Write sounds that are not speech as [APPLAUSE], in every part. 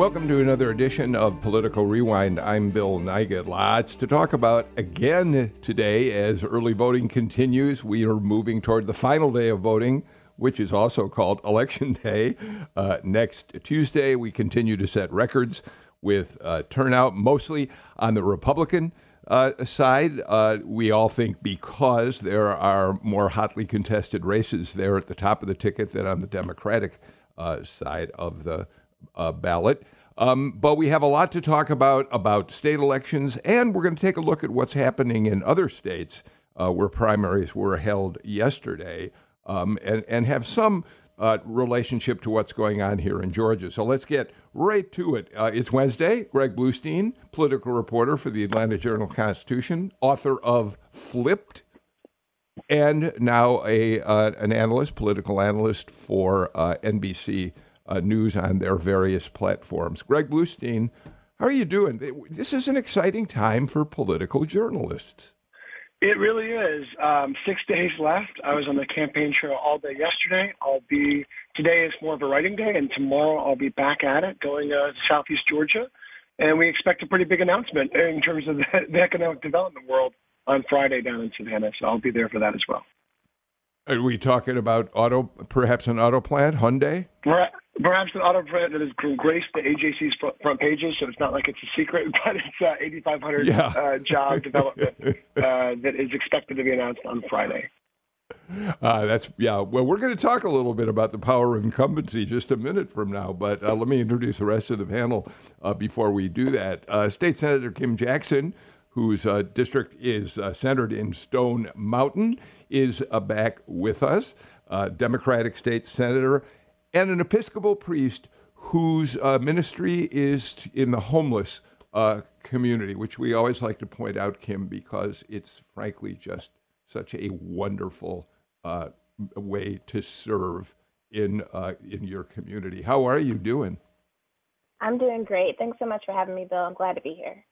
Welcome to another edition of Political Rewind. I'm Bill Nigut. Lots to talk about again today as early voting continues. We are moving toward the final day of voting which is also called [LAUGHS] Election Day. Uh, next Tuesday, we continue to set records with uh, turnout mostly on the Republican uh, side. Uh, we all think because there are more hotly contested races there at the top of the ticket than on the Democratic uh, side of the uh, ballot. Um, but we have a lot to talk about about state elections, and we're going to take a look at what's happening in other states where primaries were held yesterday um, and, and have some uh, relationship to what's going on here in Georgia. So let's get right to it. Uh, it's Wednesday. Greg Bluestein, political reporter for the Atlanta Journal Constitution, author of Flipped, and now a uh, an analyst, political analyst for uh, NBC uh, News on their various platforms. Greg Bluestein, how are you doing? This is an exciting time for political journalists. It really is. Um, six days left. I was on the campaign trail all day yesterday. I'll be today is more of a writing day, and tomorrow I'll be back at it, going uh, to Southeast Georgia, and we expect a pretty big announcement in terms of the, [LAUGHS] the economic development world on Friday down in Savannah. So I'll be there for that as well. Are we talking about auto, perhaps an auto plant, Hyundai? Perhaps an auto plant that has graced the AJC's front pages, so it's not like it's a secret, [LAUGHS] but it's uh, 8,500 yeah. uh, job [LAUGHS] development uh, that is expected to be announced on Friday. Uh, that's yeah. Well, we're going to talk a little bit about the power of incumbency just a minute from now, but uh, let me introduce the rest of the panel uh, before we do that. Uh, State Senator Kim Jackson, whose uh, district is uh, centered in Stone Mountain, is back with us. A Democratic State Senator and an Episcopal priest whose uh, ministry is in the homeless uh, community, which we always like to point out, Kim, because it's frankly just such a wonderful uh, way to serve in uh, in your community. How are you doing? I'm doing great. Thanks so much for having me, Bill. I'm glad to be here.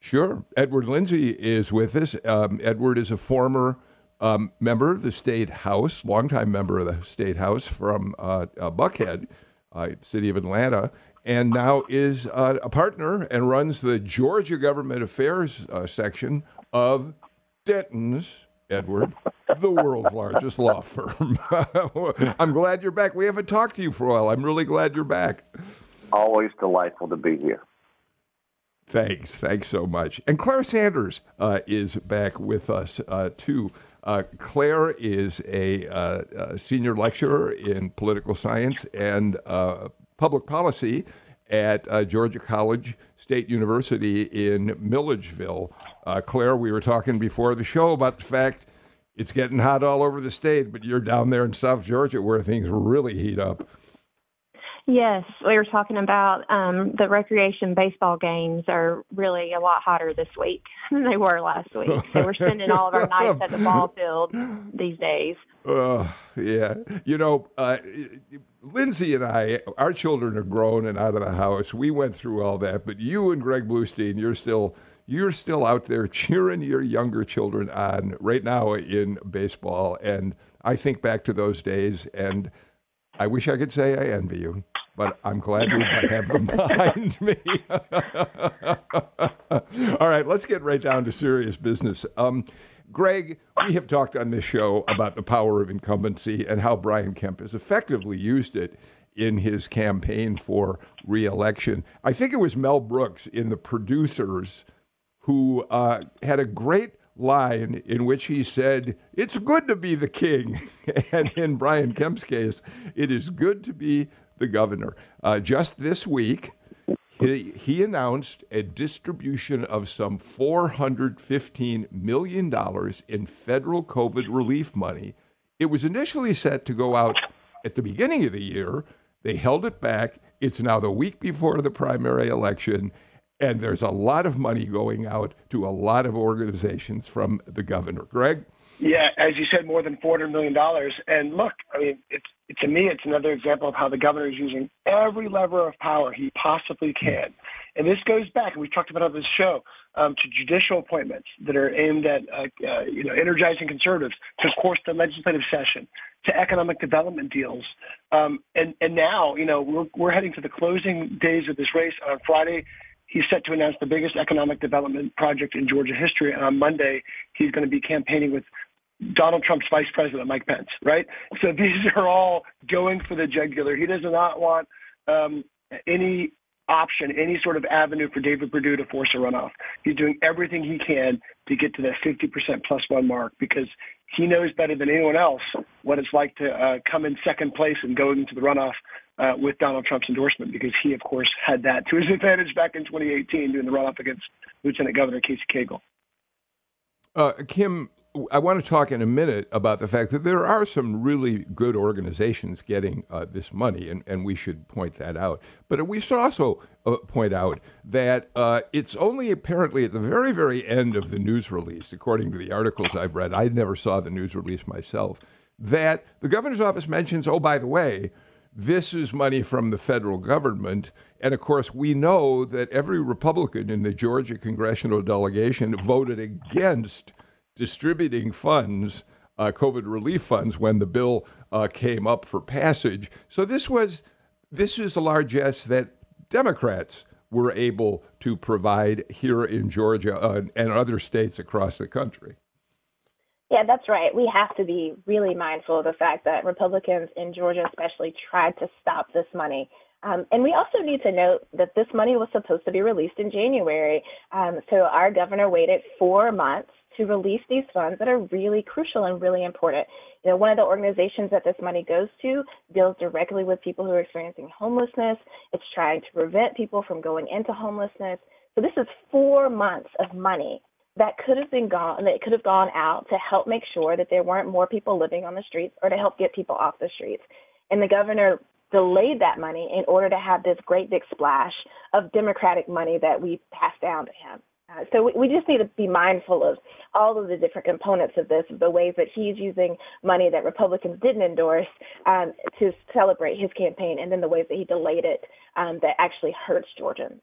Sure. Edward Lindsey is with us. Um, Edward is a former um, member of the state house, longtime member of the state house from uh, uh, Buckhead, uh, city of Atlanta, and now is uh, a partner and runs the Georgia Government Affairs uh, section of Dentons, Edward, the world's largest law firm. [LAUGHS] I'm glad you're back. We haven't talked to you for a while. I'm really glad you're back. Always delightful to be here. Thanks. Thanks so much. And Claire Sanders uh, is back with us uh, too. Uh, Claire is a, uh, a, senior lecturer in political science and uh, public policy at uh, Georgia College State University in Milledgeville. Uh, Claire, we were talking before the show about the fact it's getting hot all over the state, but you're down there in South Georgia where things really heat up. Yes, we were talking about um, the recreation baseball games are really a lot hotter this week [LAUGHS] than they were last week. So we're spending all of our nights at the ball [LAUGHS] field these days. Uh, yeah. You know, uh, Lindsey and I, our children are grown and out of the house. We went through all that, but you and Greg Bluestein, you're still you're still out there [LAUGHS] cheering your younger children on right now in baseball. And I think back to those days and I wish I could say I envy you, but I'm glad you have them [LAUGHS] behind me. [LAUGHS] All right, let's get right down to serious business. Um, Greg, we have talked on this show about the power of incumbency and how Brian Kemp has effectively used it in his campaign for reelection. I think it was Mel Brooks in The Producers who uh, had a great line in which he said, It's good to be the king. [LAUGHS] and in Brian Kemp's case, it is good to be the governor. Uh, just this week, he, he announced a distribution of some $415 million in federal COVID relief money. It was initially set to go out at the beginning of the year They held it back. It's now the week before the primary election, and there's a lot of money going out to a lot of organizations from the governor. Greg? Yeah, as you said, more than $400 million. And look, I mean, it's, it, to me, it's another example of how the governor is using every lever of power he possibly can. And this goes back, and we talked about on this show, um, to judicial appointments that are aimed at, uh, uh, you know, energizing conservatives, to, of course, the legislative session, to economic development deals. Um, and, and now, you know, we're, we're heading to the closing days of this race. On Friday, he's set to announce the biggest economic development project in Georgia history. And on Monday, he's going to be campaigning with Donald Trump's vice president, Mike Pence, right? So these are all going for the jugular. He does not want um, any option, any sort of avenue for David Perdue to force a runoff. He's doing everything he can to get to that 50% plus one mark because he knows better than anyone else what it's like to uh, come in second place and go into the runoff uh, with Donald Trump's endorsement because he, of course, had that to his [LAUGHS] advantage back in 2018 doing the runoff against Lieutenant Governor Casey Cagle. Uh, Kim, I want to talk in a minute about the fact that there are some really good organizations getting uh, this money, and, and we should point that out. But we should also uh, point out that uh, it's only apparently at the very, very end of the news release, according to the articles I've read. I never saw the news release myself, that the governor's office mentions, oh, by the way, this is money from the federal government. And of course, we know that every Republican in the Georgia congressional delegation voted against distributing funds, uh, COVID relief funds, when the bill uh, came up for passage. So this was this is a largesse that Democrats were able to provide here in Georgia uh, and other states across the country. Yeah, that's right. We have to be really mindful of the fact that Republicans in Georgia, especially, tried to stop this money. Um, and we also need to note that this money was supposed to be released in January. Um, so our governor waited four months to release these funds that are really crucial and really important. You know, one of the organizations that this money goes to deals directly with people who are experiencing homelessness. It's trying to prevent people from going into homelessness. So this is four months of money that could have been gone that could have gone out to help make sure that there weren't more people living on the streets or to help get people off the streets. And the governor delayed that money in order to have this great big splash of democratic money that we passed down to him. Uh, so we, we just need to be mindful of all of the different components of this, the ways that he's using money that Republicans didn't endorse um, to celebrate his campaign, and then the ways that he delayed it um, that actually hurts Georgians.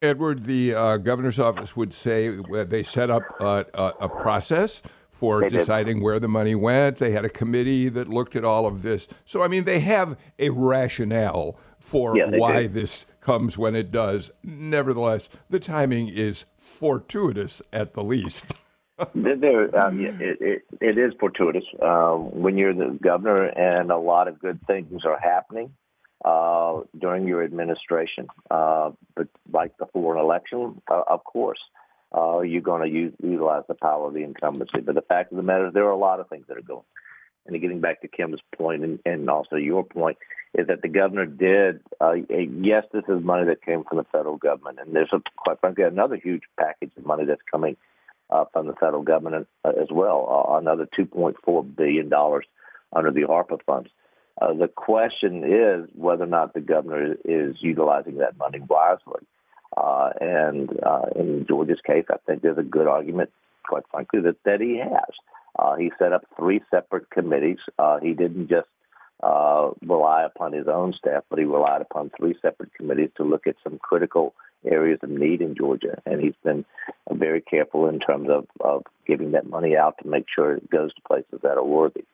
Edward, the uh, governor's office would say they set up a, a process for they deciding did. where the money went. They had a committee that looked at all of this. So, I mean, they have a rationale for yeah, why did. this comes when it does. Nevertheless, the timing is fortuitous at the least. [LAUGHS] there, um, it, it, it is fortuitous um, when you're the governor and a lot of good things are happening uh, during your administration. Uh, but like before an election, uh, of course, uh, you're going to use, utilize the power of the incumbency. But the fact of the matter is, there are a lot of things that are going. And getting back to Kim's point and, and also your point, is that the governor did. Uh, yes, this is money that came from the federal government, and there's a, quite frankly another huge package of money that's coming uh, from the federal government uh, as well, uh, another 2.4 billion dollars under the ARPA funds. Uh, the question is whether or not the governor is utilizing that money wisely. Uh, and uh, in Georgia's case, I think there's a good argument, quite frankly, that, that he has. Uh, he set up three separate committees. Uh, he didn't just uh, rely upon his own staff, but he relied upon three separate committees to look at some critical areas of need in Georgia. And he's been very careful in terms of, of giving that money out to make sure it goes to places that are worthy.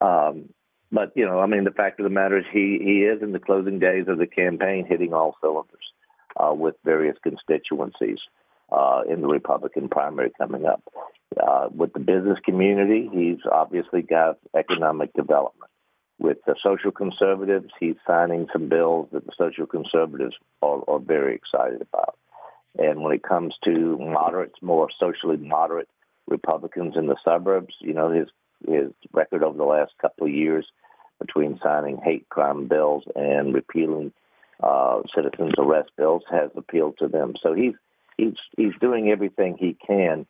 Um, but you know, I mean, the fact of the matter is, he he is in the closing days of the campaign, hitting all cylinders uh, with various constituencies uh, in the Republican primary coming up. Uh, with the business community, he's obviously got economic development with the social conservatives. He's signing some bills that the social conservatives are, are very excited about. And when it comes to moderates, more socially moderate Republicans in the suburbs, you know, his his record over the last couple of years between signing hate crime bills and repealing uh, citizens arrest bills has appealed to them. So he's he's he's doing everything he can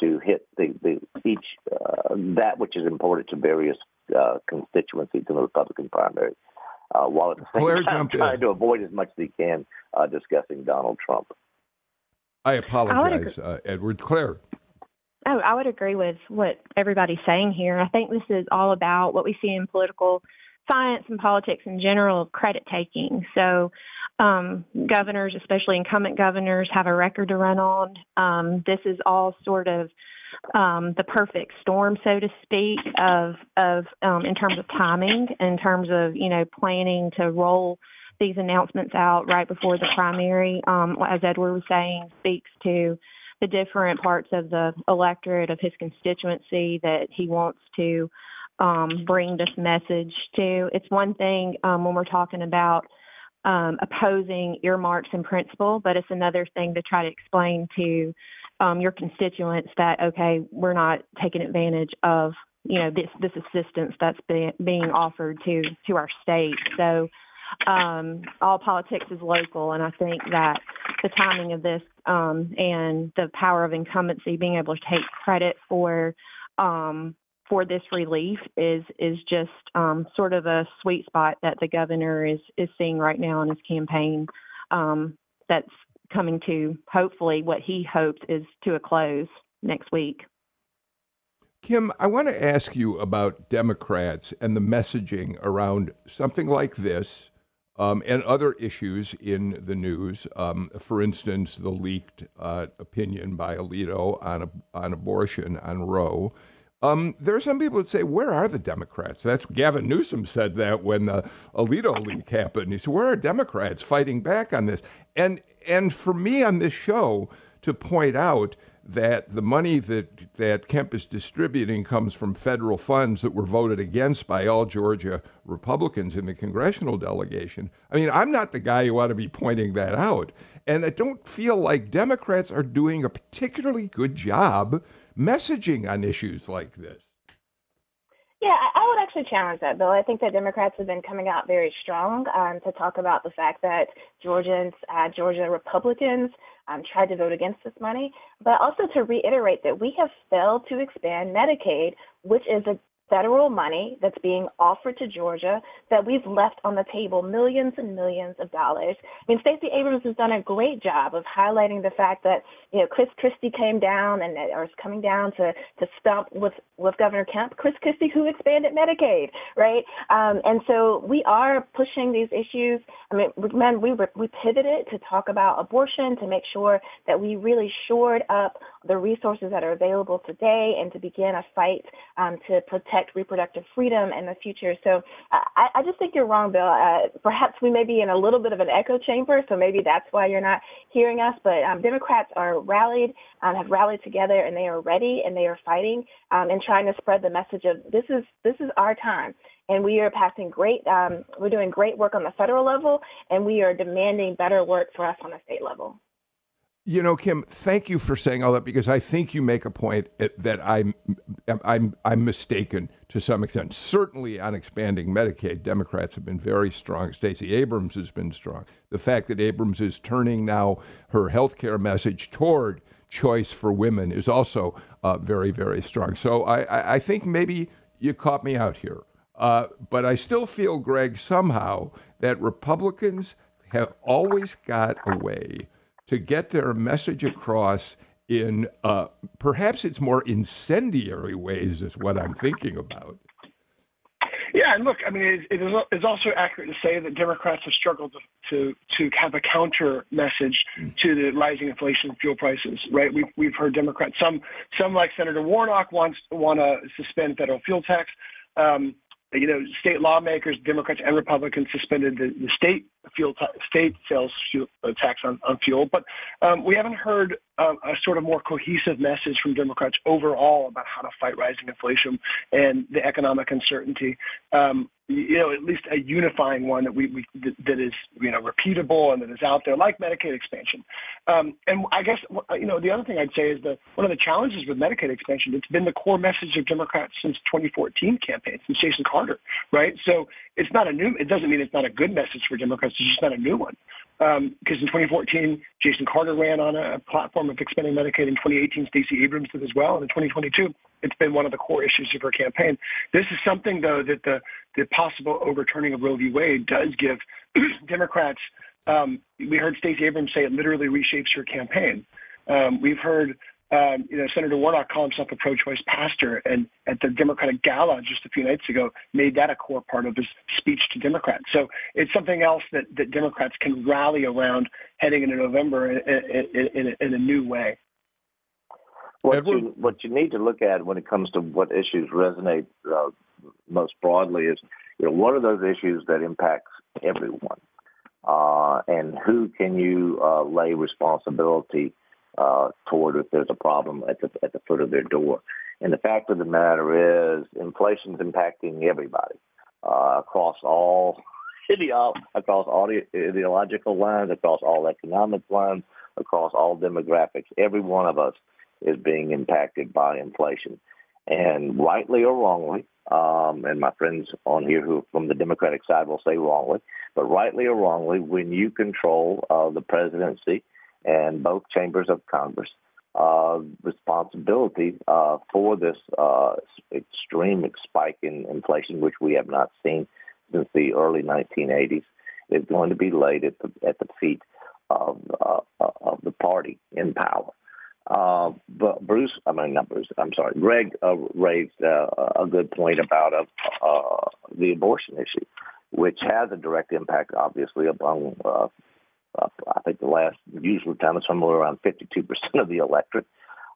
to hit the, the each uh, that which is important to various uh, constituencies in the Republican primary. uh, while at the same Claire, time trying in. to avoid as much as he can uh, discussing Donald Trump. I apologize, I uh, Edward. Claire. Oh, I would agree with what everybody's saying here. I think this is all about what we see in political science and politics in general credit taking. So, um, governors, especially incumbent governors, have a record to run on. Um, this is all sort of um, the perfect storm, so to speak, of of um, in terms of timing, in terms of you know planning to roll these announcements out right before the primary. Um, as Edward was saying, speaks to the different parts of the electorate of his constituency that he wants to um, bring this message to. It's one thing um, when we're talking about um, opposing earmarks in principle, but it's another thing to try to explain to um, your constituents that okay, we're not taking advantage of you know this this assistance that's be, being offered to to our state. So um, all politics is local, and I think that the timing of this um, and the power of incumbency, being able to take credit for um, for this relief, is is just um, sort of a sweet spot that the governor is is seeing right now in his campaign. Um, that's coming to hopefully what he hopes is to a close next week. Kim, I want to ask you about Democrats and the messaging around something like this um, and other issues in the news. Um, for instance, the leaked uh, opinion by Alito on, on abortion on Roe. Um, there are some people that say, "Where are the Democrats?" That's Gavin Newsom said that when the Alito leak happened. He said, "Where are Democrats fighting back on this?" And and for me on this show to point out that the money that that Kemp is distributing comes from federal funds that were voted against by all Georgia Republicans in the congressional delegation. I mean, I'm not the guy who ought to be pointing that out. And I don't feel like Democrats are doing a particularly good job messaging on issues like this. Yeah, I would actually challenge that, Bill. I think that Democrats have been coming out very strong um, to talk about the fact that Georgians, uh, Georgia Republicans, um, tried to vote against this money, but also to reiterate that we have failed to expand Medicaid, which is a federal money that's being offered to Georgia that we've left on the table millions and millions of dollars. I mean, Stacey Abrams has done a great job of highlighting the fact that you know Chris Christie came down and or is coming down to to stump with with Governor Kemp, Chris Christie who expanded Medicaid, right? Um, and so we are pushing these issues. I mean, man, we we pivoted to talk about abortion to make sure that we really shored up the resources that are available today and to begin a fight um, to protect reproductive freedom in the future. So I, I just think you're wrong, Bill. Uh, perhaps we may be in a little bit of an echo chamber, so maybe that's why you're not hearing us. But um, Democrats are rallied, um, have rallied together, and they are ready and they are fighting um, and trying to spread the message of this is this is our time and we are passing great um, we're doing great work on the federal level and we are demanding better work for us on the state level you know, Kim, thank you for saying all that because I think you make a point that I'm I'm I'm mistaken to some extent. Certainly on expanding Medicaid, Democrats have been very strong. Stacey Abrams has been strong. The fact that Abrams is turning now her health care message toward choice for women is also uh, very very strong. So I I think maybe you caught me out here, uh, but I still feel, Greg, somehow that Republicans have always got a way to get their message across in uh, perhaps it's more incendiary ways, is what I'm thinking about. Yeah, and look, I mean, it, it is also accurate to say that Democrats have struggled to, to to have a counter message to the rising inflation and fuel prices. Right? We've we've heard Democrats some some like Senator Warnock wants want to suspend federal fuel tax. Um, you know, state lawmakers, Democrats and Republicans, suspended the, the state fuel t- state sales fuel, uh, tax on, on fuel. But um, we haven't heard uh, a sort of more cohesive message from Democrats overall about how to fight rising inflation and the economic uncertainty. Um, you know, at least a unifying one that we, we that is you know repeatable and that is out there, like Medicaid expansion. Um, and I guess you know the other thing I'd say is that one of the challenges with Medicaid expansion, it's been the core message of Democrats since 2014 campaign, since Jason Carter, right? So it's not a new. It doesn't mean it's not a good message for Democrats. It's just not a new one. Because um, in 2014, Jason Carter ran on a platform of expanding Medicaid. In 2018, Stacey Abrams did as well. And in 2022, it's been one of the core issues of her campaign. This is something, though, that the the possible overturning of Roe v. Wade does give [CLEARS THROAT] Democrats. Um, we heard Stacey Abrams say it literally reshapes her campaign. Um, we've heard um, you know, Senator Warnock calling himself a pro-choice pastor, and at the Democratic gala just a few nights ago, made that a core part of his speech to Democrats. So it's something else that, that Democrats can rally around heading into November in, in, in, in a new way. What you, what you need to look at when it comes to what issues resonate uh, most broadly is, you know, what are those issues that impacts everyone, uh, and who can you uh, lay responsibility uh, toward if there's a problem at the at the foot of their door. And the fact of the matter is, inflation is impacting everybody uh, across all [LAUGHS] ideo- across all ideological lines, across all economic lines, across all demographics. Every one of us is being impacted by inflation, and rightly or wrongly. Um, and my friends on here who from the Democratic side will say wrongly, but rightly or wrongly, when you control uh, the presidency, and both chambers of Congress uh, responsibility uh, for this uh, extreme spike in inflation, which we have not seen since the early 1980s, is going to be laid at the at the feet of uh, of the party in power. Uh, but Bruce, I mean not Bruce. I'm sorry. Greg uh, raised a good point about the abortion issue, which has a direct impact, obviously, among uh, I think the last usual time is somewhere around 52% of the electorate.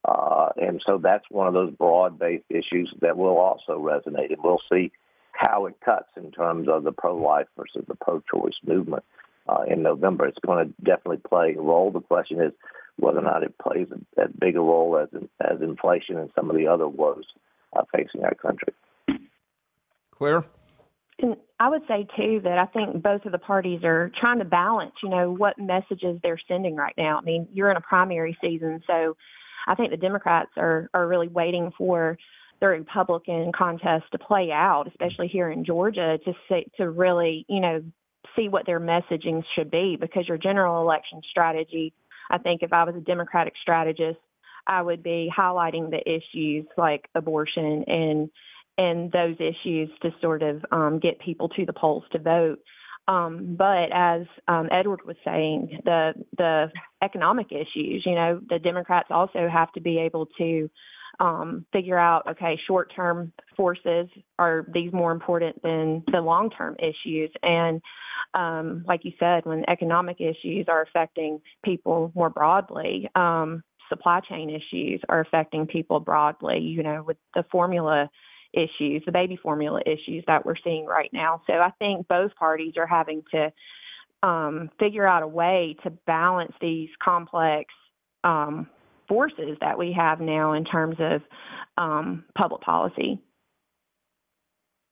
Uh, and so that's one of those broad based issues that will also resonate. And we'll see how it cuts in terms of the pro life versus the pro choice movement uh, in November. It's going to definitely play a role. The question is whether or not it plays as big a role as, as inflation and some of the other woes uh, facing our country. Claire? And I would say too that I think both of the parties are trying to balance, you know, what messages they're sending right now. I mean, you're in a primary season, so I think the Democrats are are really waiting for the Republican contest to play out, especially here in Georgia, to see to really, you know, see what their messaging should be because your general election strategy, I think if I was a Democratic strategist, I would be highlighting the issues like abortion and and those issues to sort of um, get people to the polls to vote. Um, but as um, Edward was saying, the the economic issues, you know, the Democrats also have to be able to um, figure out, okay, short term forces are these more important than the long term issues, and um, like you said, when economic issues are affecting people more broadly, um, supply chain issues are affecting people broadly. You know, with the formula issues, the baby formula issues that we're seeing right now. So I think both parties are having to um, figure out a way to balance these complex um, forces that we have now in terms of um, public policy.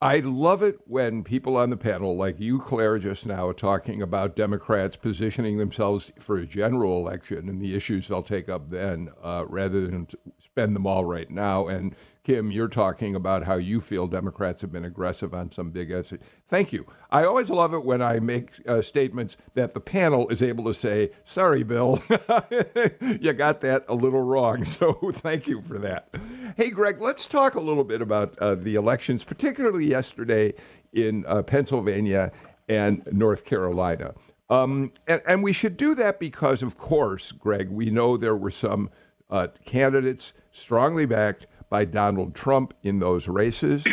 I love it when people on the panel, like you, Claire, just now, are talking about Democrats positioning themselves for a general election and the issues they'll take up then, uh, rather than spend them all right now. And Kim, you're talking about how you feel Democrats have been aggressive on some big issues. Thank you. I always love it when I make uh, statements that the panel is able to say, sorry, Bill, [LAUGHS] you got that a little wrong. [LAUGHS] So thank you for that. Hey, Greg, let's talk a little bit about uh, the elections, particularly yesterday in uh, Pennsylvania and North Carolina. Um, and, and, we should do that because, of course, Greg, we know there were some uh, candidates strongly backed by Donald Trump in those races.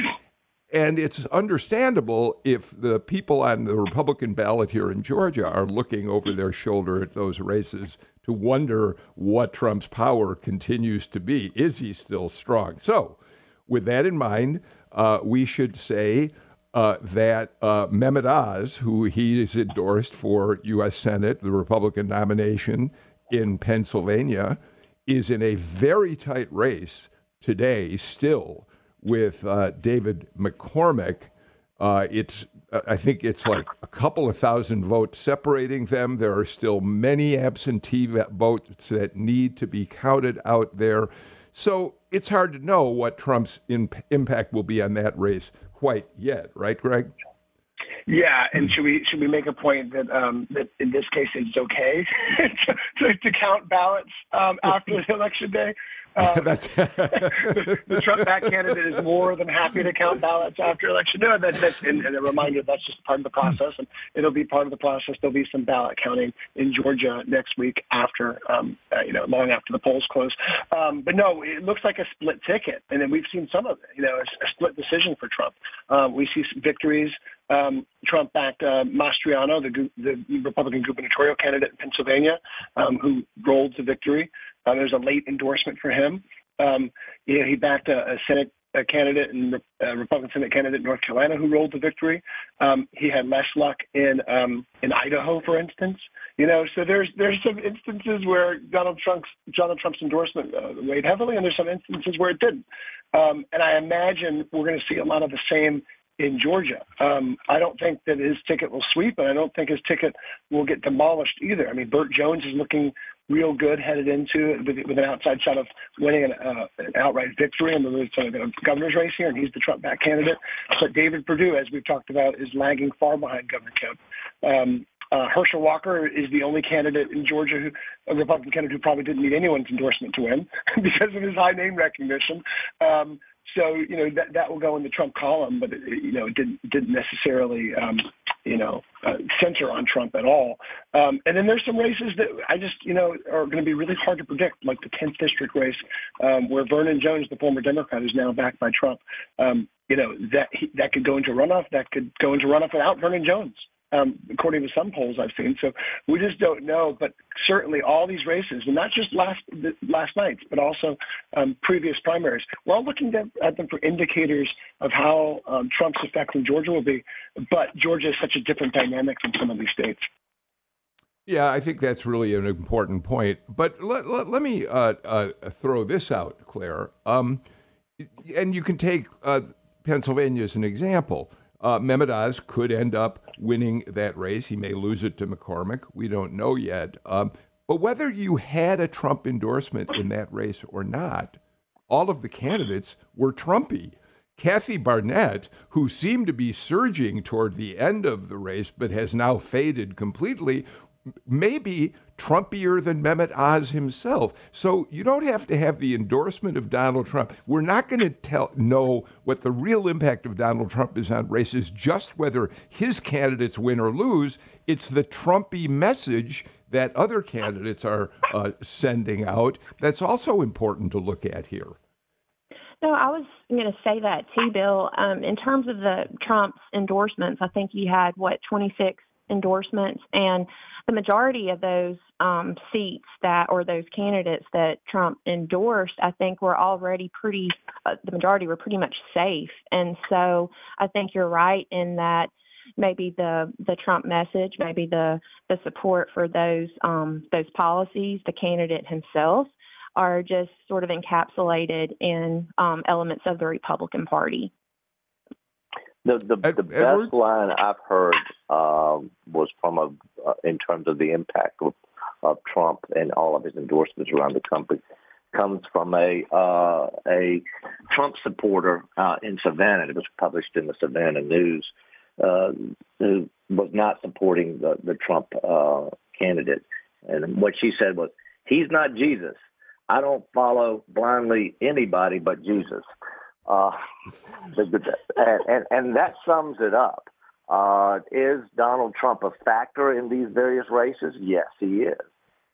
And it's understandable if the people on the Republican ballot here in Georgia are looking over their shoulder at those races to wonder what Trump's power continues to be. Is he still strong? So, with that in mind, uh, we should say uh, that uh, Mehmet Oz, who he is endorsed for U.S. Senate, the Republican nomination in Pennsylvania, is in a very tight race today still with uh, David McCormick. Uh, it's I think it's like a couple of thousand votes separating them. There are still many absentee votes that need to be counted out there. So it's hard to know what Trump's in, impact will be on that race quite yet, right, Greg? Yeah, and should we should we make a point that um, that in this case it's okay to, [LAUGHS] to, to count ballots um, after the election day? Um, [LAUGHS] That's the, [LAUGHS] the Trump back candidate is more than happy to count ballots after election. No, that, that's and, and, a reminder that's just part of the process, and it'll be part of the process. There'll be some ballot counting in Georgia next week after, um, uh, you know, long after the polls close. Um, but no, it looks like a split ticket, and then we've seen some of it. You know, a, a split decision for Trump. Um, we see victories. Um, Trump backed uh, Mastriano, the, the Republican gubernatorial candidate in Pennsylvania, um, who rolled to victory. Uh, there's a late endorsement for him. Um, you know, he backed a, a Senate a candidate and a Republican Senate candidate in North Carolina who rolled to victory. Um, he had less luck in um, in Idaho, for instance. You know, so there's there's some instances where Donald Trump's Donald Trump's endorsement uh, weighed heavily, and there's some instances where it didn't. Um, and I imagine we're going to see a lot of the same in Georgia. Um, I don't think that his ticket will sweep, and I don't think his ticket will get demolished either. I mean, Burt Jones is looking real good headed into it with, with an outside shot of winning an, uh, an outright victory in the governor's race here, and he's the Trump back candidate. But David Perdue, as we've talked about, is lagging far behind Governor Kemp. Um, uh, Herschel Walker is the only candidate in Georgia, who, a Republican candidate who probably didn't need anyone's endorsement to win [LAUGHS] because of his high name recognition. Um, so you know that that will go in the Trump column, but it, you know it didn't didn't necessarily um, you know uh, center on Trump at all. Um, and then there's some races that I just you know are going to be really hard to predict, like the 10th district race, um, where Vernon Jones, the former Democrat, is now backed by Trump. Um, you know that that could go into runoff. That could go into runoff without Vernon Jones um, according to some polls I've seen. So we just don't know. But certainly, all these races, and not just last last night's, but also um, previous primaries, we're all looking at them for indicators of how um, Trump's effect in Georgia will be. But Georgia is such a different dynamic from some of these states. Yeah, I think that's really an important point. But let, let, let me uh, uh, throw this out, Claire. Um, and you can take uh, Pennsylvania as an example. Uh, Mehmet Oz could end up winning that race. He may lose it to McCormick. We don't know yet. Um, but whether you had a Trump endorsement in that race or not, all of the candidates were Trumpy. Kathy Barnette, who seemed to be surging toward the end of the race but has now faded completely, maybe Trumpier than Mehmet Oz himself. So you don't have to have the endorsement of Donald Trump. We're not going to tell know what the real impact of Donald Trump is on races, just whether his candidates win or lose. It's the Trumpy message that other candidates are uh, sending out that's also important to look at here. No, I was going to say that too, Bill. Um, in terms of the Trump's endorsements, I think he had what 26 endorsements, and the majority of those um, seats that or those candidates that Trump endorsed, I think were already pretty. Uh, the majority were pretty much safe, and so I think you're right in that maybe the the Trump message, maybe the the support for those um, those policies, the candidate himself, are just sort of encapsulated in um, elements of the Republican Party. The the, Ed, the best Edward? line I've heard uh, was from a uh, in terms of the impact of, of Trump and all of his endorsements around the country comes from a uh, a Trump supporter uh, in Savannah. It was published in the Savannah News, uh, who was not supporting the the Trump uh, candidate, and what she said was, "He's not Jesus. I don't follow blindly anybody but Jesus." Uh, [LAUGHS] and, and, and that sums it up. Uh, is Donald Trump a factor in these various races? Yes, he is.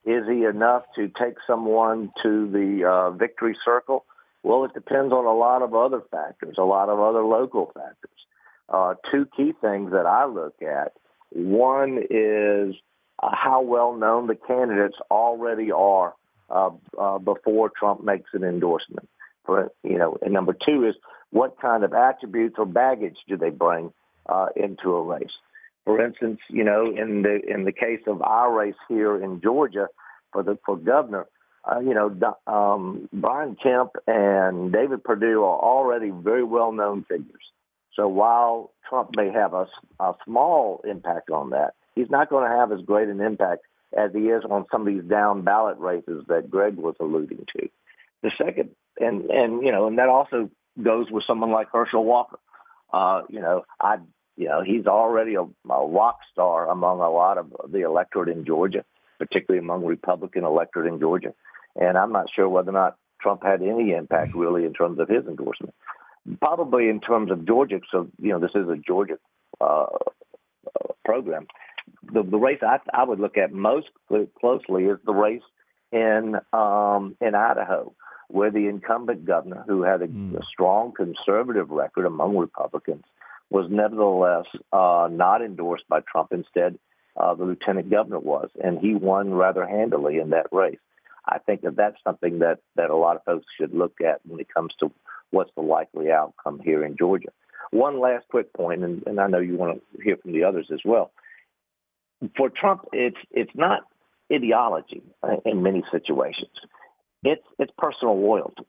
Is he enough to take someone to the uh, victory circle? Well, it depends on a lot of other factors, a lot of other local factors. Uh, two key things that I look at one is uh, how well known the candidates already are uh, uh, before Trump makes an endorsement. For you know, and number two is what kind of attributes or baggage do they bring uh, into a race? For instance, you know, in the in the case of our race here in Georgia for the for governor, uh, you know, um, Brian Kemp and David Perdue are already very well known figures. So while Trump may have a, a small impact on that, he's not going to have as great an impact as he is on some of these down ballot races that Greg was alluding to. The second, and and you know, and that also goes with someone like Herschel Walker. Uh, you know, I You know, he's already a, a rock star among a lot of the electorate in Georgia, particularly among Republican electorate in Georgia. And I'm not sure whether or not Trump had any impact really in terms of his endorsement. Probably in terms of Georgia, so you know this is a Georgia uh, program. The, the race I, I would look at most closely is the race in um, in Idaho, where the incumbent governor, who had a, mm. a strong conservative record among Republicans, was nevertheless uh, not endorsed by Trump. Instead, uh, the lieutenant governor was, and he won rather handily in that race. I think that that's something that, that a lot of folks should look at when it comes to what's the likely outcome here in Georgia. One last quick point, and, and I know you want to hear from the others as well. For Trump, it's it's not ideology in many situations. It's it's personal loyalty.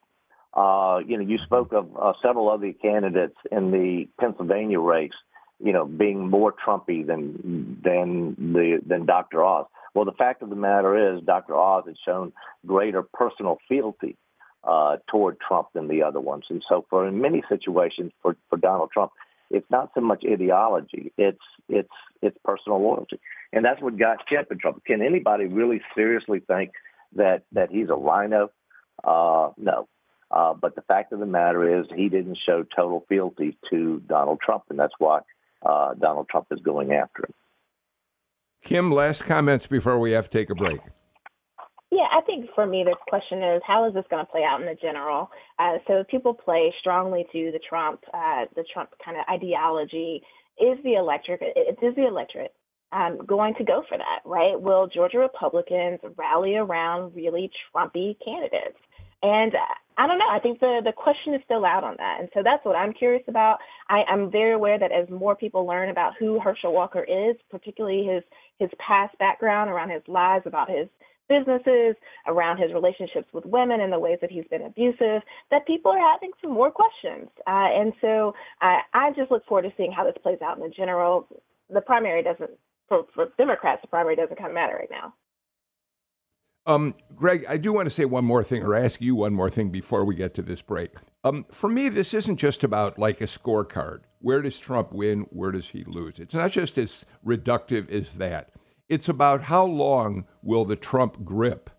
Uh, you know, you spoke of uh, several other candidates in the Pennsylvania race, you know, being more Trumpy than than the than Dr. Oz. Well, the fact of the matter is, Dr. Oz has shown greater personal fealty uh, toward Trump than the other ones. And so, for in many situations, for, for Donald Trump, it's not so much ideology; it's it's it's personal loyalty, and that's what got Kemp in trouble. Can anybody really seriously think that that he's a RINO? Uh, no. Uh, but the fact of the matter is, he didn't show total fealty to Donald Trump, and that's why uh, Donald Trump is going after him. Kim, last comments before we have to take a break. Yeah, I think for me, this question is how is this going to play out in the general? Uh, so if people play strongly to the Trump, uh, the Trump kind of ideology. Is the electorate, is the electorate um, going to go for that, right? Will Georgia Republicans rally around really Trumpy candidates? And I don't know. I think the, the question is still out on that. And so that's what I'm curious about. I, I'm very aware that as more people learn about who Herschel Walker is, particularly his his past background around his lies about his businesses, around his relationships with women and the ways that he's been abusive, that people are having some more questions. Uh, and so I, I just look forward to seeing how this plays out in the general. The primary doesn't, for, for Democrats, the primary doesn't kind of matter right now. Um, Greg, I do want to say one more thing or ask you one more thing before we get to this break. Um, for me, this isn't just about like a scorecard. Where does Trump win? Where does he lose? It's not just as reductive as that. It's about how long will the Trump grip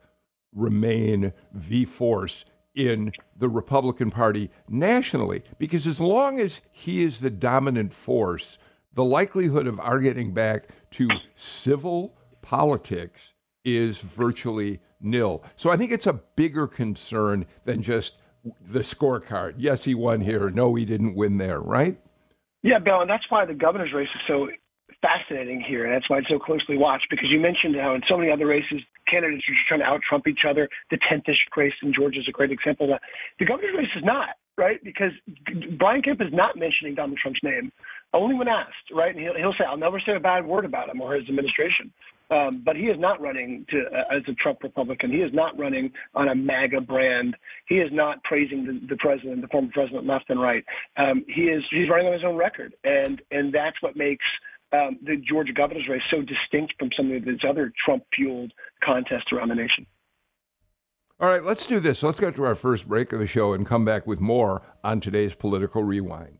remain the force in the Republican Party nationally? Because as long as he is the dominant force, the likelihood of our getting back to civil politics is virtually nil. So I think it's a bigger concern than just the scorecard. Yes, he won here. No, he didn't win there, right? Yeah, Bill, and that's why the governor's race is so fascinating here, and that's why it's so closely watched. Because you mentioned how in so many other races, candidates are just trying to out Trump each other. The 10th district race in Georgia is a great example of that. The governor's race is not right because Brian Kemp is not mentioning Donald Trump's name, only when asked, right? And he'll, he'll say, "I'll never say a bad word about him or his administration." Um, but he is not running to, uh, as a Trump Republican. He is not running on a MAGA brand. He is not praising the, the president, the former president, left and right. Um, he is he's running on his own record, and and that's what makes um, the Georgia governor's race so distinct from some of these other Trump-fueled contests around the nation. All right, let's do this. Let's go to our first break of the show and come back with more on today's political rewind.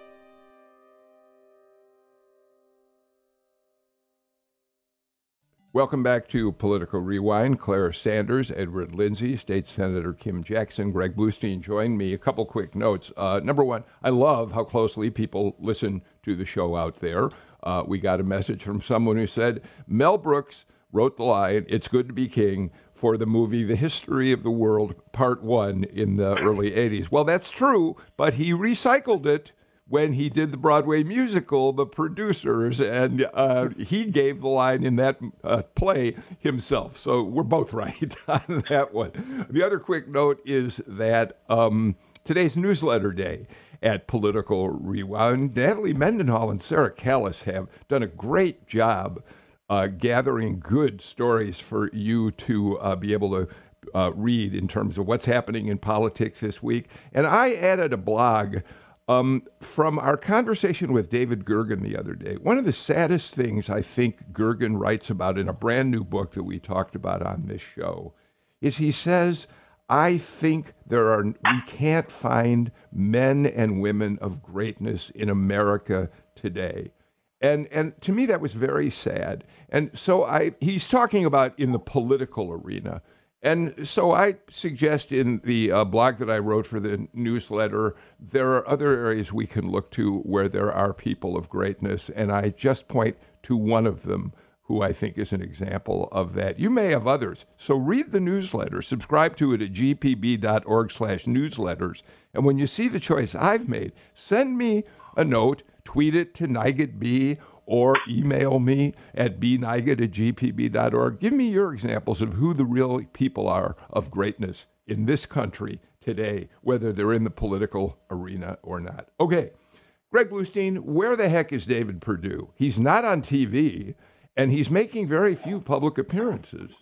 Welcome back to Political Rewind. Claire Sanders, Edward Lindsey, State Senator Kim Jackson, Greg Bluestein joined me. A couple quick notes. Uh, number one, I love how closely people listen to the show out there. Uh, we got a message from someone who said Mel Brooks wrote the line, It's Good to Be King, for the movie The History of the World, Part One, in the early 80s. Well, that's true, but he recycled it when he did the Broadway musical, The Producers, and uh, he gave the line in that uh, play himself. So we're both [LAUGHS] right on that one. The other quick note is that um, today's newsletter day at Political Rewind, Natalie Mendenhall and Sarah Callis have done a great job uh, gathering good stories for you to uh, be able to uh, read in terms of what's happening in politics this week. And I added a blog um, from our conversation with David Gergen the other day. One of the saddest things I think Gergen writes about in a brand new book that we talked about on this show is he says, I think there are we can't find men and women of greatness in America today. And and to me that was very sad. And so I he's talking about in the political arena. And so I suggest in the uh, blog that I wrote for the newsletter, there are other areas we can look to where there are people of greatness. And I just point to one of them who I think is an example of that. You may have others. So read the newsletter, subscribe to it at gpb.org slash newsletters. And when you see the choice I've made, send me a note, tweet it to Nigut B or email me at bnigut at gpb.org. Give me your examples of who the real people are of greatness in this country today, whether they're in the political arena or not. Okay, Greg Bluestein, where the heck is David Perdue? He's not on TV, and he's making very few public appearances.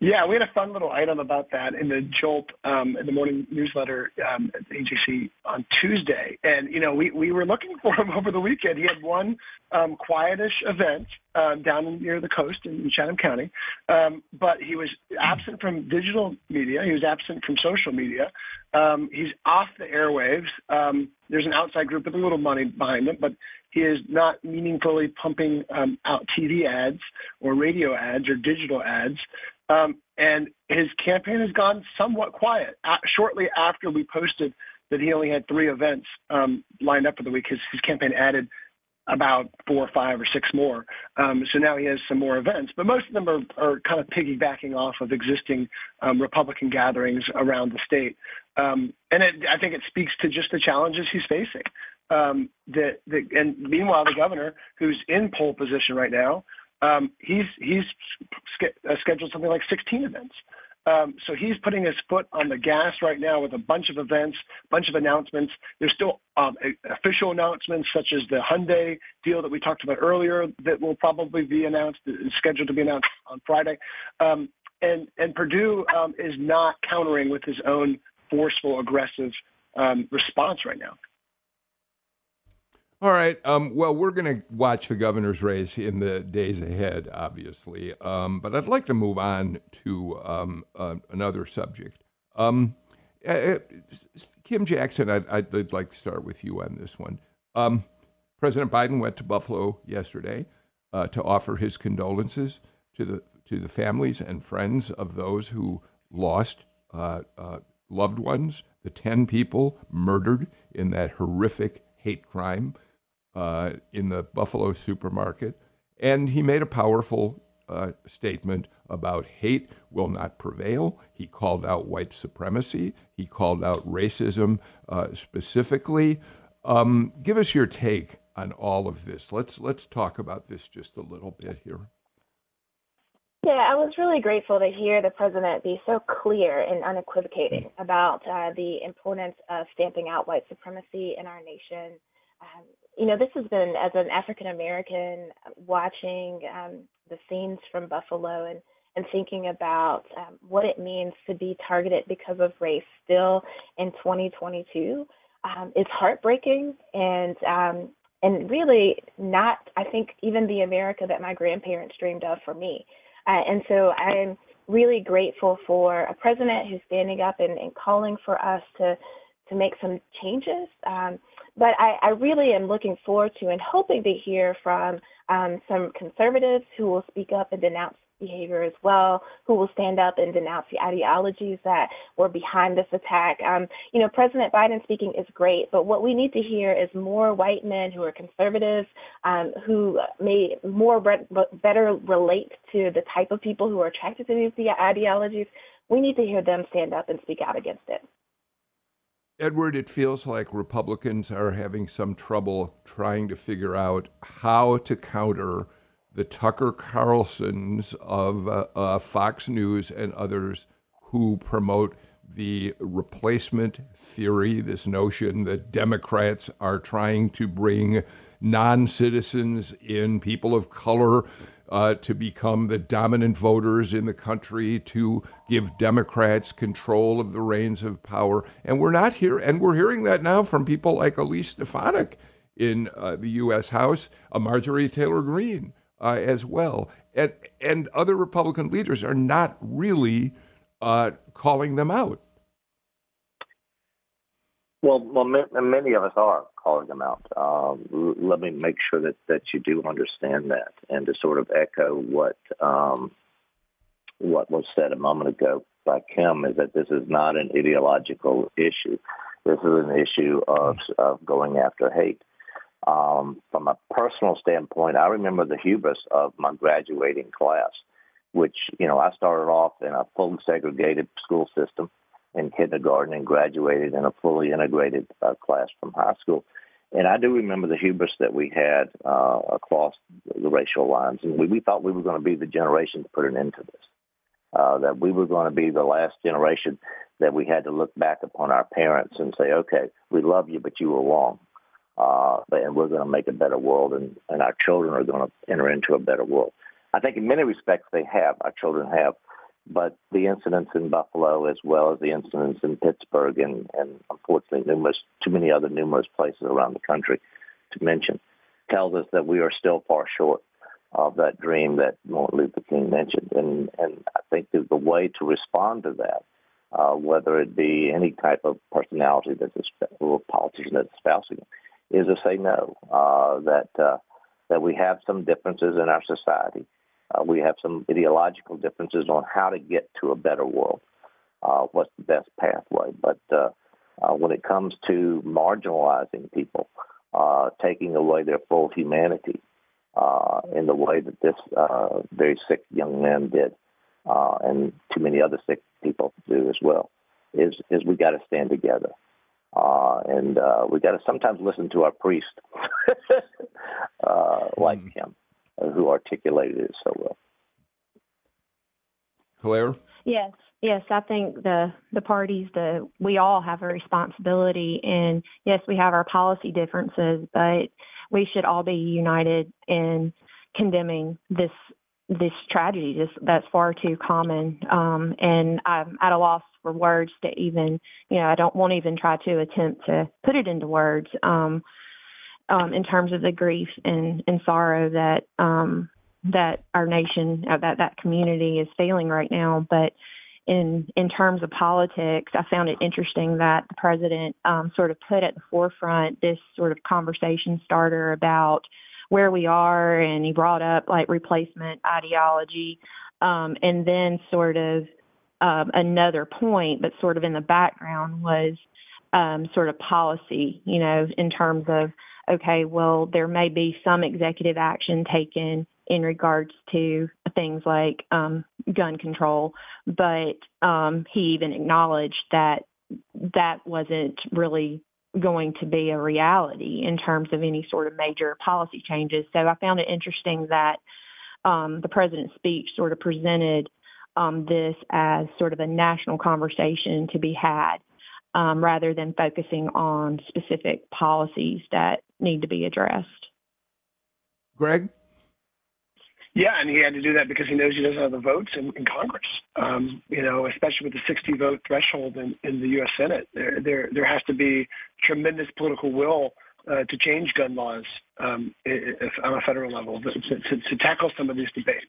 Yeah, we had a fun little item about that in the Jolt um, in the morning newsletter um, at AJC on Tuesday, and you know we we were looking for him [LAUGHS] over the weekend. He had one um, quietish event um, down near the coast in Chatham County, um, but he was absent from digital media. He was absent from social media. Um, he's off the airwaves. Um, there's an outside group with a little money behind him, but he is not meaningfully pumping um, out TV ads or radio ads or digital ads. Um, and his campaign has gone somewhat quiet. Uh, shortly after we posted that he only had three events um, lined up for the week, his, his campaign added about four or five or six more. Um, so now he has some more events, but most of them are, are kind of piggybacking off of existing um, Republican gatherings around the state. Um, and it, I think it speaks to just the challenges he's facing. Um, that, and meanwhile, the governor, who's in pole position right now, um, he's he's uh, scheduled something like 16 events. Um, so he's putting his foot on the gas right now with a bunch of events, bunch of announcements. There's still um, official announcements such as the Hyundai deal that we talked about earlier that will probably be announced, scheduled to be announced on Friday. Um, and and Perdue um, is not countering with his own forceful, aggressive um, response right now. All right. Um, well, we're going to watch the governor's race in the days ahead, obviously. Um, but I'd like to move on to um, uh, another subject. Um, uh, uh, Kim Jackson, I'd, I'd, like to start with you on this one. Um, President Biden went to Buffalo yesterday uh, to offer his condolences to the to the families and friends of those who lost uh, uh, loved ones, the ten people murdered in that horrific hate crime uh, in the Buffalo supermarket. And he made a powerful uh, statement about hate will not prevail. He called out white supremacy. He called out racism uh, specifically. Um, give us your take on all of this. Let's let's talk about this just a little bit here. Yeah, I was really grateful to hear the president be so clear and unequivocating about uh, the importance of stamping out white supremacy in our nation. Um, you know, this has been as an African American watching um, the scenes from Buffalo and and thinking about um, what it means to be targeted because of race still in 2022. Um, it's heartbreaking and um, and really not, I think, even the America that my grandparents dreamed of for me. Uh, and so I'm really grateful for a president who's standing up and, and calling for us to to make some changes. Um, but I, I, really am looking forward to and hoping to hear from um, some conservatives who will speak up and denounce behavior as well, who will stand up and denounce the ideologies that were behind this attack. Um, you know, President Biden speaking is great, but what we need to hear is more white men who are conservatives, um, who may more re- better relate to the type of people who are attracted to these ideologies. We need to hear them stand up and speak out against it. Edward, it feels like Republicans are having some trouble trying to figure out how to counter the Tucker Carlsons of uh, uh, Fox News and others who promote the replacement theory, this notion that Democrats are trying to bring non citizens in, people of color, uh, to become the dominant voters in the country, to give Democrats control of the reins of power. And we're not here, and we're hearing that now from people like Elise Stefanik in uh, the U.S. House, uh, Marjorie Taylor Greene uh, as well. And, and other Republican leaders are not really uh, calling them out. Well, well, many of us are calling them out. Um, let me make sure that, that you do understand that, and to sort of echo what um, what was said a moment ago by Kim is that this is not an ideological issue. This is an issue of of going after hate. Um, from a personal standpoint, I remember the hubris of my graduating class, which you know I started off in a fully segregated school system kindergarten and graduated in a fully integrated uh, class from high school. And I do remember the hubris that we had uh, across the racial lines, and we, we thought we were going to be the generation to put an end to this. Uh, that we were going to be the last generation that we had to look back upon our parents and say, "Okay, we love you, but you were wrong," uh, and we're going to make a better world, and, and our children are going to enter into a better world. I think in many respects they have. Our children have but the incidents in Buffalo, as well as the incidents in Pittsburgh and, and unfortunately numerous, too many other numerous places around the country to mention, tells us that we are still far short of that dream that Martin Luther King mentioned. And, and I think the, the way to respond to that, uh, whether it be any type of personality that's a, or politician that's espousing it, is to say no, uh, that, uh, that we have some differences in our society uh, we have some ideological differences on how to get to a better world, uh, what's the best pathway. But uh, uh when it comes to marginalizing people, uh, taking away their full humanity uh, in the way that this very sick young man did, and too many other sick people do as well, is is we got to stand together. Uh, and uh, we got to sometimes listen to our priest, [LAUGHS] uh, like mm. him, who articulated it so well. Claire? Yes, yes. I think the the parties, the we all have a responsibility, and yes, we have our policy differences, but we should all be united in condemning this this tragedy. Just that's far too common, um, and I'm at a loss for words to even, you know, I don't won't even try to attempt to put it into words. Um, um, in terms of the grief and, and sorrow that um, that our nation, uh, that that community is feeling right now. But in in terms of politics, I found it interesting that the president um, sort of put at the forefront this sort of conversation starter about where we are, and he brought up like replacement ideology, um, and then sort of um, another point, but sort of in the background was um, sort of policy, you know, in terms of okay, well, there may be some executive action taken in regards to things like um, gun control, but um, he even acknowledged that that wasn't really going to be a reality in terms of any sort of major policy changes. So I found it interesting that um, the president's speech sort of presented um, this as sort of a national conversation to be had um, rather than focusing on specific policies that need to be addressed. Greg? Yeah, and he had to do that because he knows he doesn't have the votes in, in Congress. Um, you know, especially with the 60 vote threshold in, in the U.S. Senate, there there there has to be tremendous political will uh, to change gun laws um, if, on a federal level to, to, to, tackle some of these debates.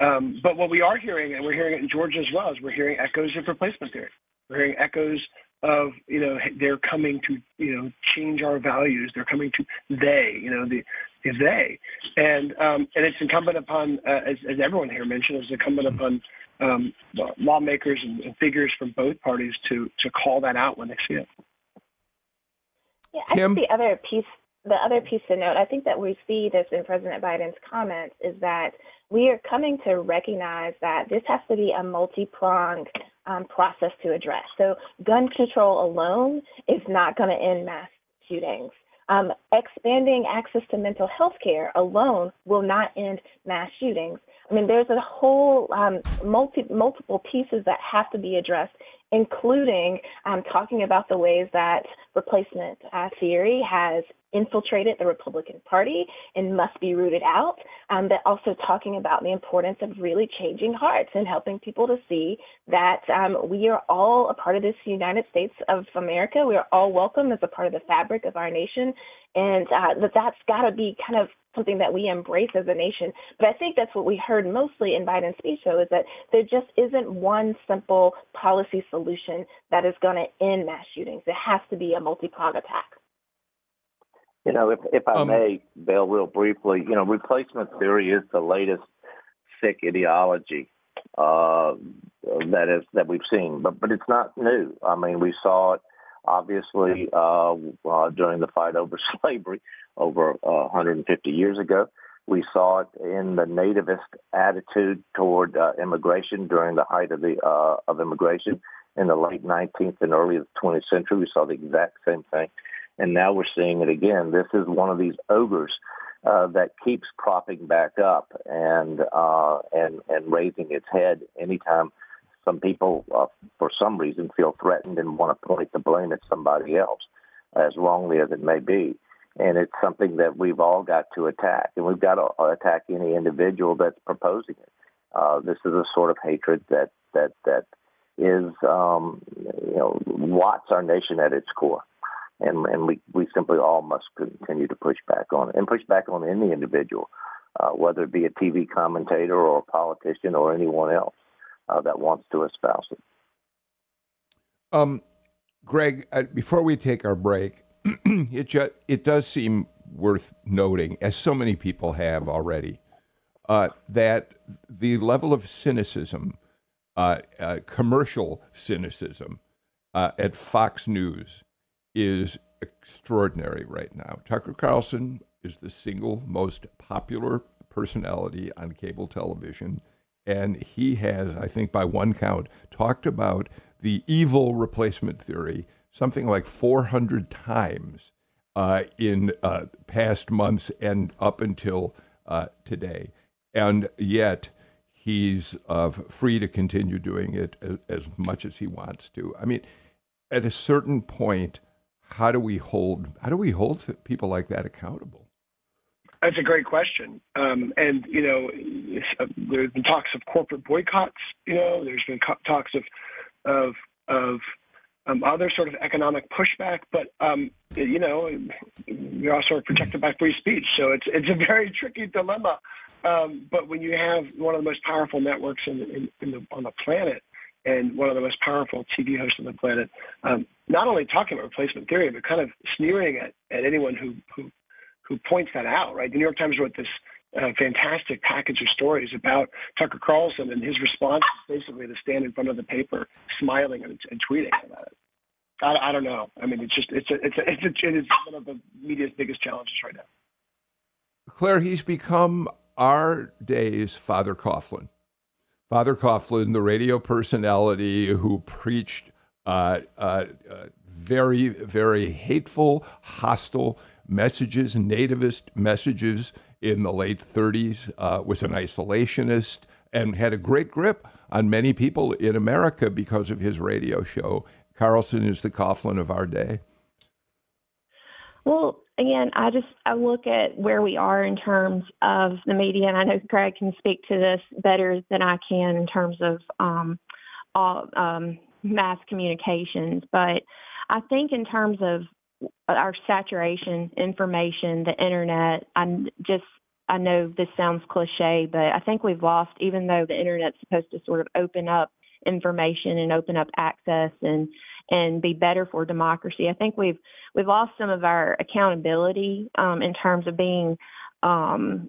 Um, but what we are hearing, and we're hearing it in Georgia as well, is we're hearing echoes of replacement theory. We're hearing echoes of you know they're coming to you know change our values. They're coming to they you know the, the they, and um, and it's incumbent upon uh, as, as everyone here mentioned, it's incumbent upon um, lawmakers and, and figures from both parties to to call that out when they see it. Yeah, I think the other piece the other piece to note, I think that we see this in President Biden's comments, is that we are coming to recognize that this has to be a multi pronged um, process to address. So, gun control alone is not going to end mass shootings. Um, expanding access to mental health care alone will not end mass shootings. I mean, there's a whole um, multi, multiple pieces that have to be addressed including um, talking about the ways that replacement uh, theory has infiltrated the Republican Party and must be rooted out, um, but also talking about the importance of really changing hearts and helping people to see that um, we are all a part of this United States of America. We are all welcome as a part of the fabric of our nation, and uh, that that's got to be kind of something that we embrace as a nation. But I think that's what we heard mostly in Biden's speech, though, is that there just isn't one simple policy solution that is going to end mass shootings. It has to be a multi-pronged attack. You know, if if I um, may, Bill, real briefly, you know, replacement theory is the latest sick ideology uh, that is that we've seen, but but it's not new. I mean, we saw it obviously uh, uh, during the fight over [LAUGHS] slavery over 150 uh, years ago. We saw it in the nativist attitude toward uh, immigration during the height of the uh, of immigration in the late 19th and early 20th century. We saw the exact same thing, and now we're seeing it again. This is one of these ogres uh, that keeps cropping back up and and and raising its head anytime some people, uh, for some reason, feel threatened and want to point the blame at somebody else, as wrongly as it may be. And it's something that we've all got to attack, and we've got to attack any individual that's proposing it. Uh, this is a sort of hatred that that that is, um, you know, what's our nation at its core, and and we we simply all must continue to push back on it and push back on any individual, uh, whether it be a TV commentator or a politician or anyone else uh, that wants to espouse it. Um, Greg, uh, before we take our break, [CLEARS THROAT] it ju- it does seem worth noting, as so many people have already, uh, that the level of cynicism, uh, uh, commercial cynicism, at Fox News is extraordinary right now. Tucker Carlson is the single most popular personality on cable television and he has, I think, by one count, talked about the evil replacement theory something like 400 times uh, in uh, past months and up until uh, today. And yet, he's uh, free to continue doing it as, as, much as he wants to. I mean, at a certain point, how do we hold how do we hold people like that accountable? That's a great question. Um, and, you know, uh, there's been talks of corporate boycotts, you know, there's been co- talks of, of, of um, other sort of economic pushback, but, um, you know, we're also protected by free speech. So it's, it's a very tricky dilemma. Um, but when you have one of the most powerful networks in, in, in the, on the planet, and one of the most powerful TV hosts on the planet, um, not only talking about replacement theory, but kind of sneering at, at anyone who, who who points that out, right? The New York Times wrote this uh, fantastic package of stories about Tucker Carlson, and his response is basically to stand in front of the paper, smiling and, and tweeting about it. I, I, don't know. I mean, it's just it's a, it's a, it's a, it's one of the media's biggest challenges right now. Claire, he's become our day's Father Coughlin. Father Coughlin, the radio personality who preached uh, uh, uh, very, very hateful, hostile messages, nativist messages in the late 30s, uh, was an isolationist, and had a great grip on many people in America because of his radio show. Carlson is the Coughlin of our day. Well, again, I just I look at where we are in terms of the media, and I know Craig can speak to this better than I can in terms of um, all, um, mass communications. But I think in terms of our saturation, information, the internet. I just I know this sounds cliche, but I think we've lost, even though the internet's supposed to sort of open up information and open up access and and be better for democracy. I think we've we've lost some of our accountability um, in terms of being um,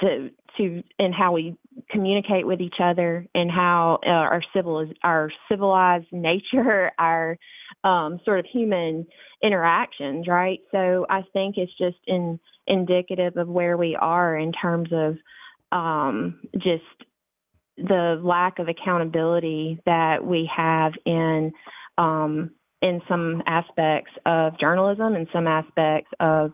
to to in how we communicate with each other and how uh, our civil our civilized [LAUGHS] nature, our um, sort of human interactions, right? So I think it's just in indicative of where we are in terms of um, just the lack of accountability that we have in um, in some aspects of journalism and some aspects of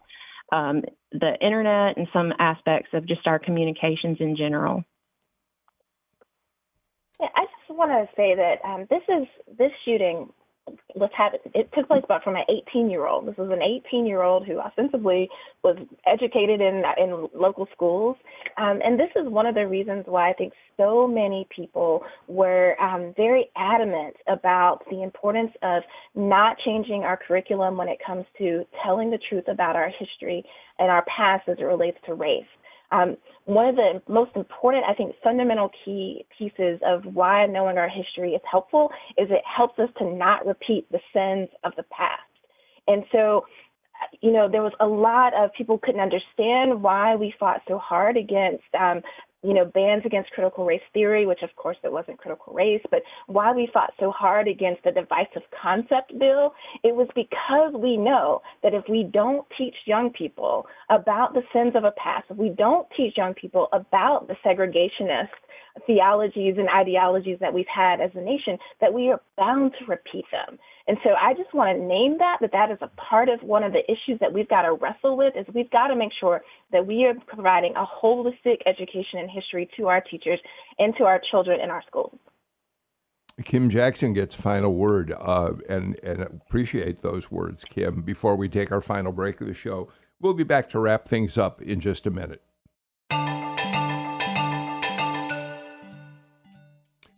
um, the internet and some aspects of just our communications in general. Yeah, I just want to say that um, this is this shooting let's have it. It took place about from an 18 year old. This was an 18 year old who ostensibly was educated in in local schools, um, and this is one of the reasons why I think so many people were um, very adamant about the importance of not changing our curriculum when it comes to telling the truth about our history and our past as it relates to race. Um, one of the most important, I think, fundamental key pieces of why knowing our history is helpful is it helps us to not repeat the sins of the past. And so, you know, there was a lot of people couldn't understand why we fought so hard against um, you know, bans against critical race theory, which of course it wasn't critical race, but why we fought so hard against the divisive concept bill, it was because we know that if we don't teach young people about the sins of a past, if we don't teach young people about the segregationist theologies and ideologies that we've had as a nation, that we are bound to repeat them. And so I just want to name that, that that is a part of one of the issues that we've got to wrestle with is we've got to make sure that we are providing a holistic education in history to our teachers and to our children in our schools. Kim Jackson gets final word, uh, and and appreciate those words, Kim. Before we take our final break of the show, we'll be back to wrap things up in just a minute.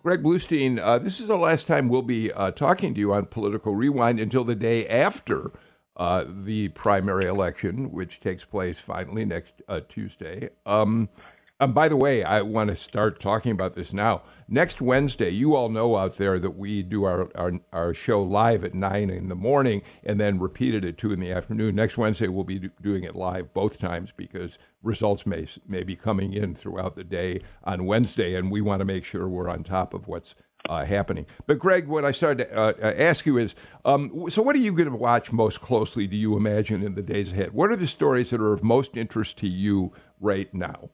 Greg Bluestein, uh, this is the last time we'll be uh, talking to you on Political Rewind until the day after uh, the primary election, which takes place finally next uh, Tuesday. Um, um, by the way, I want to start talking about this now. Next Wednesday, you all know out there that we do our, our, our show live at 9 in the morning and then repeated at 2 in the afternoon. Next Wednesday, we'll be doing it live both times because results may, may be coming in throughout the day on Wednesday, and we want to make sure we're on top of what's uh, happening. But Greg, what I started to uh, uh ask you is, um, so what are you going to watch most closely? Do you imagine in the days ahead? What are the stories that are of most interest to you right now?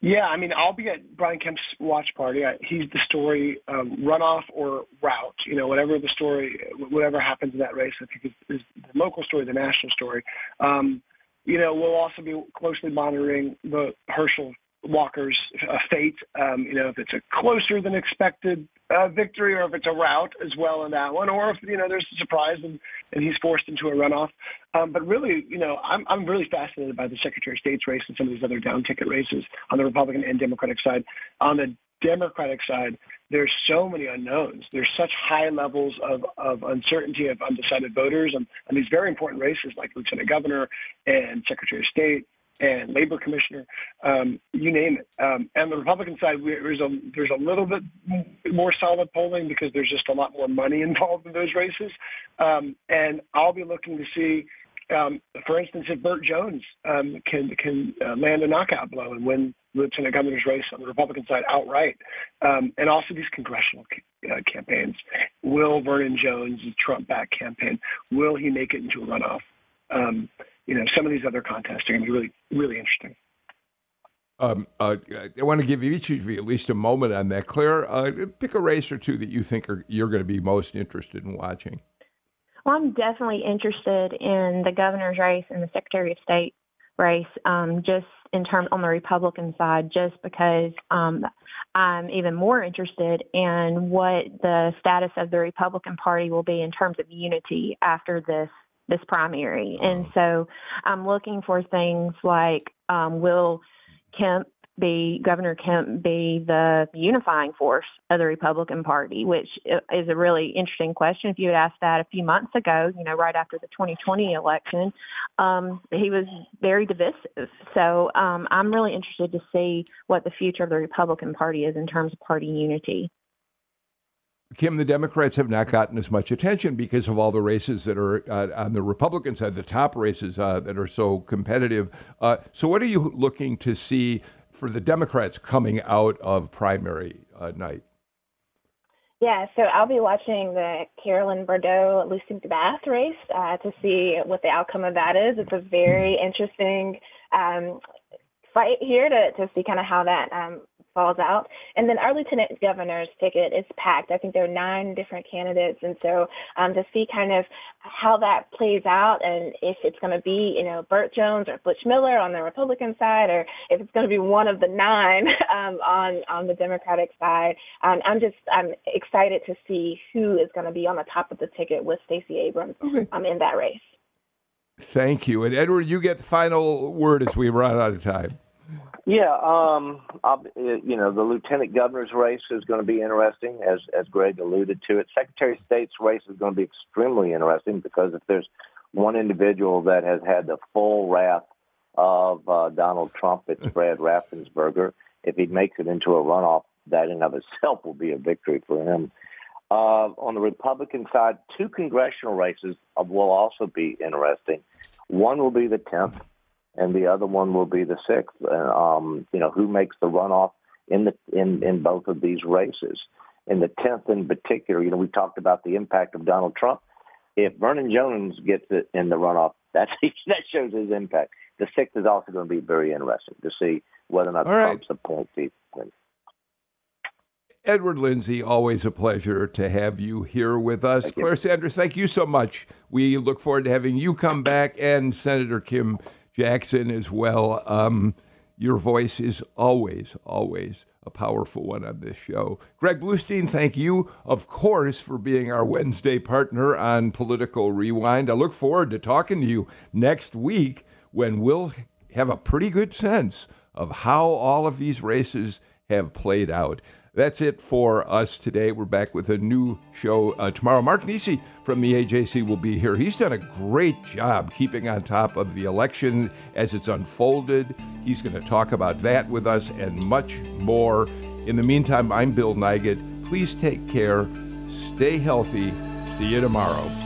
Yeah, I mean, I'll be at Brian Kemp's watch party. I, he's the story um, runoff or rout. You know, whatever the story, whatever happens in that race, I think is, is the local story, the national story. Um, you know, we'll also be closely monitoring the Herschel Walker's uh, fate. Um, you know, if it's a closer than expected uh, victory, or if it's a rout as well in that one, or if you know there's a surprise and, and he's forced into a runoff. Um, but really, you know, I'm I'm really fascinated by the Secretary of State's race and some of these other down ticket races on the Republican and Democratic side. On the Democratic side, there's so many unknowns. There's such high levels of, of uncertainty of undecided voters on, on these very important races like Lieutenant Governor and Secretary of State and labor commissioner, um, you name it. Um, and the Republican side, there's a there's a little bit more solid polling because there's just a lot more money [LAUGHS] involved in those races. Um, and I'll be looking to see, um, for instance, if Burt Jones um, can can uh, land a knockout blow and win lieutenant governor's race on the Republican side outright, um, and also these congressional uh, campaigns. Will Vernon Jones' Trump-backed campaign will he make it into a runoff? Um, you know, some of these other contests are going to be really, really interesting. Um, uh, I want to give each of you at least a moment on that. Claire, uh, pick a race or two that you think are, you're going to be most interested in watching. Well, I'm definitely interested in the governor's race and the Secretary of State race, um, just in terms on the Republican side, just because um, I'm even more interested in what the status of the Republican Party will be in terms of unity after this this primary. And so I'm looking for things like um, will Kemp be Governor Kemp be the unifying force of the Republican Party, which is a really interesting question. If you had asked that a few months ago, you know, right after the 2020 election, um, he was very divisive. So um, I'm really interested to see what the future of the Republican Party is in terms of party unity. Kim, the Democrats have not gotten as much attention because of all the races that are uh, on the Republican side, the top races uh, that are so competitive. Uh, so, what are you looking to see for the Democrats coming out of primary uh, night? Yeah, so I'll be watching the Carolyn Bourdeaux Lucy McBath race uh, to see what the outcome of that is. It's a very interesting um, fight here to, to see kind of how that um, falls out. And then our lieutenant governor's ticket is packed. I think there are nine different candidates, and so um, to see kind of how that plays out, and if it's going to be you know Burt Jones or Butch Miller on the Republican side, or if it's going to be one of the nine [LAUGHS] um, on on the Democratic side, um, I'm just I'm excited to see who is going to be on the top of the ticket with Stacey Abrams okay. um, in that race. Thank you. And Edward, you get the final word as we run out of time. Yeah, um, you know, the lieutenant governor's race is going to be interesting, as as Greg alluded to it. Secretary of State's race is going to be extremely interesting because if there's one individual that has had the full wrath of uh, Donald Trump, it's [LAUGHS] Brad Raffensperger. If he makes it into a runoff, that in and of itself will be a victory for him. Uh, on the Republican side, two congressional races will also be interesting. One will be the 10th, and the other one will be the 6th. Um, you know, who makes the runoff in the in in both of these races? In the 10th, in particular, you know, we talked about the impact of Donald Trump. If Vernon Jones gets it in the runoff, [LAUGHS] that that shows his impact. The 6th is also going to be very interesting to see whether or not All Trump's right. appointee wins. Edward Lindsey, always a pleasure to have you here with us. Thank Claire you. Sanders, thank you so much. We look forward to having you come back and Senator Kim Jackson as well. Um, your voice is always, always a powerful one on this show. Greg Bluestein, thank you, of course, for being our Wednesday partner on Political Rewind. I look forward to talking to you next week when we'll have a pretty good sense of how all of these races have played out. That's it for us today. We're back with a new show uh, tomorrow. Mark Niesse from the AJC will be here. He's done a great job keeping on top of the election as it's unfolded. He's going to talk about that with us and much more. In the meantime, I'm Bill Nigut. Please take care, stay healthy. See you tomorrow.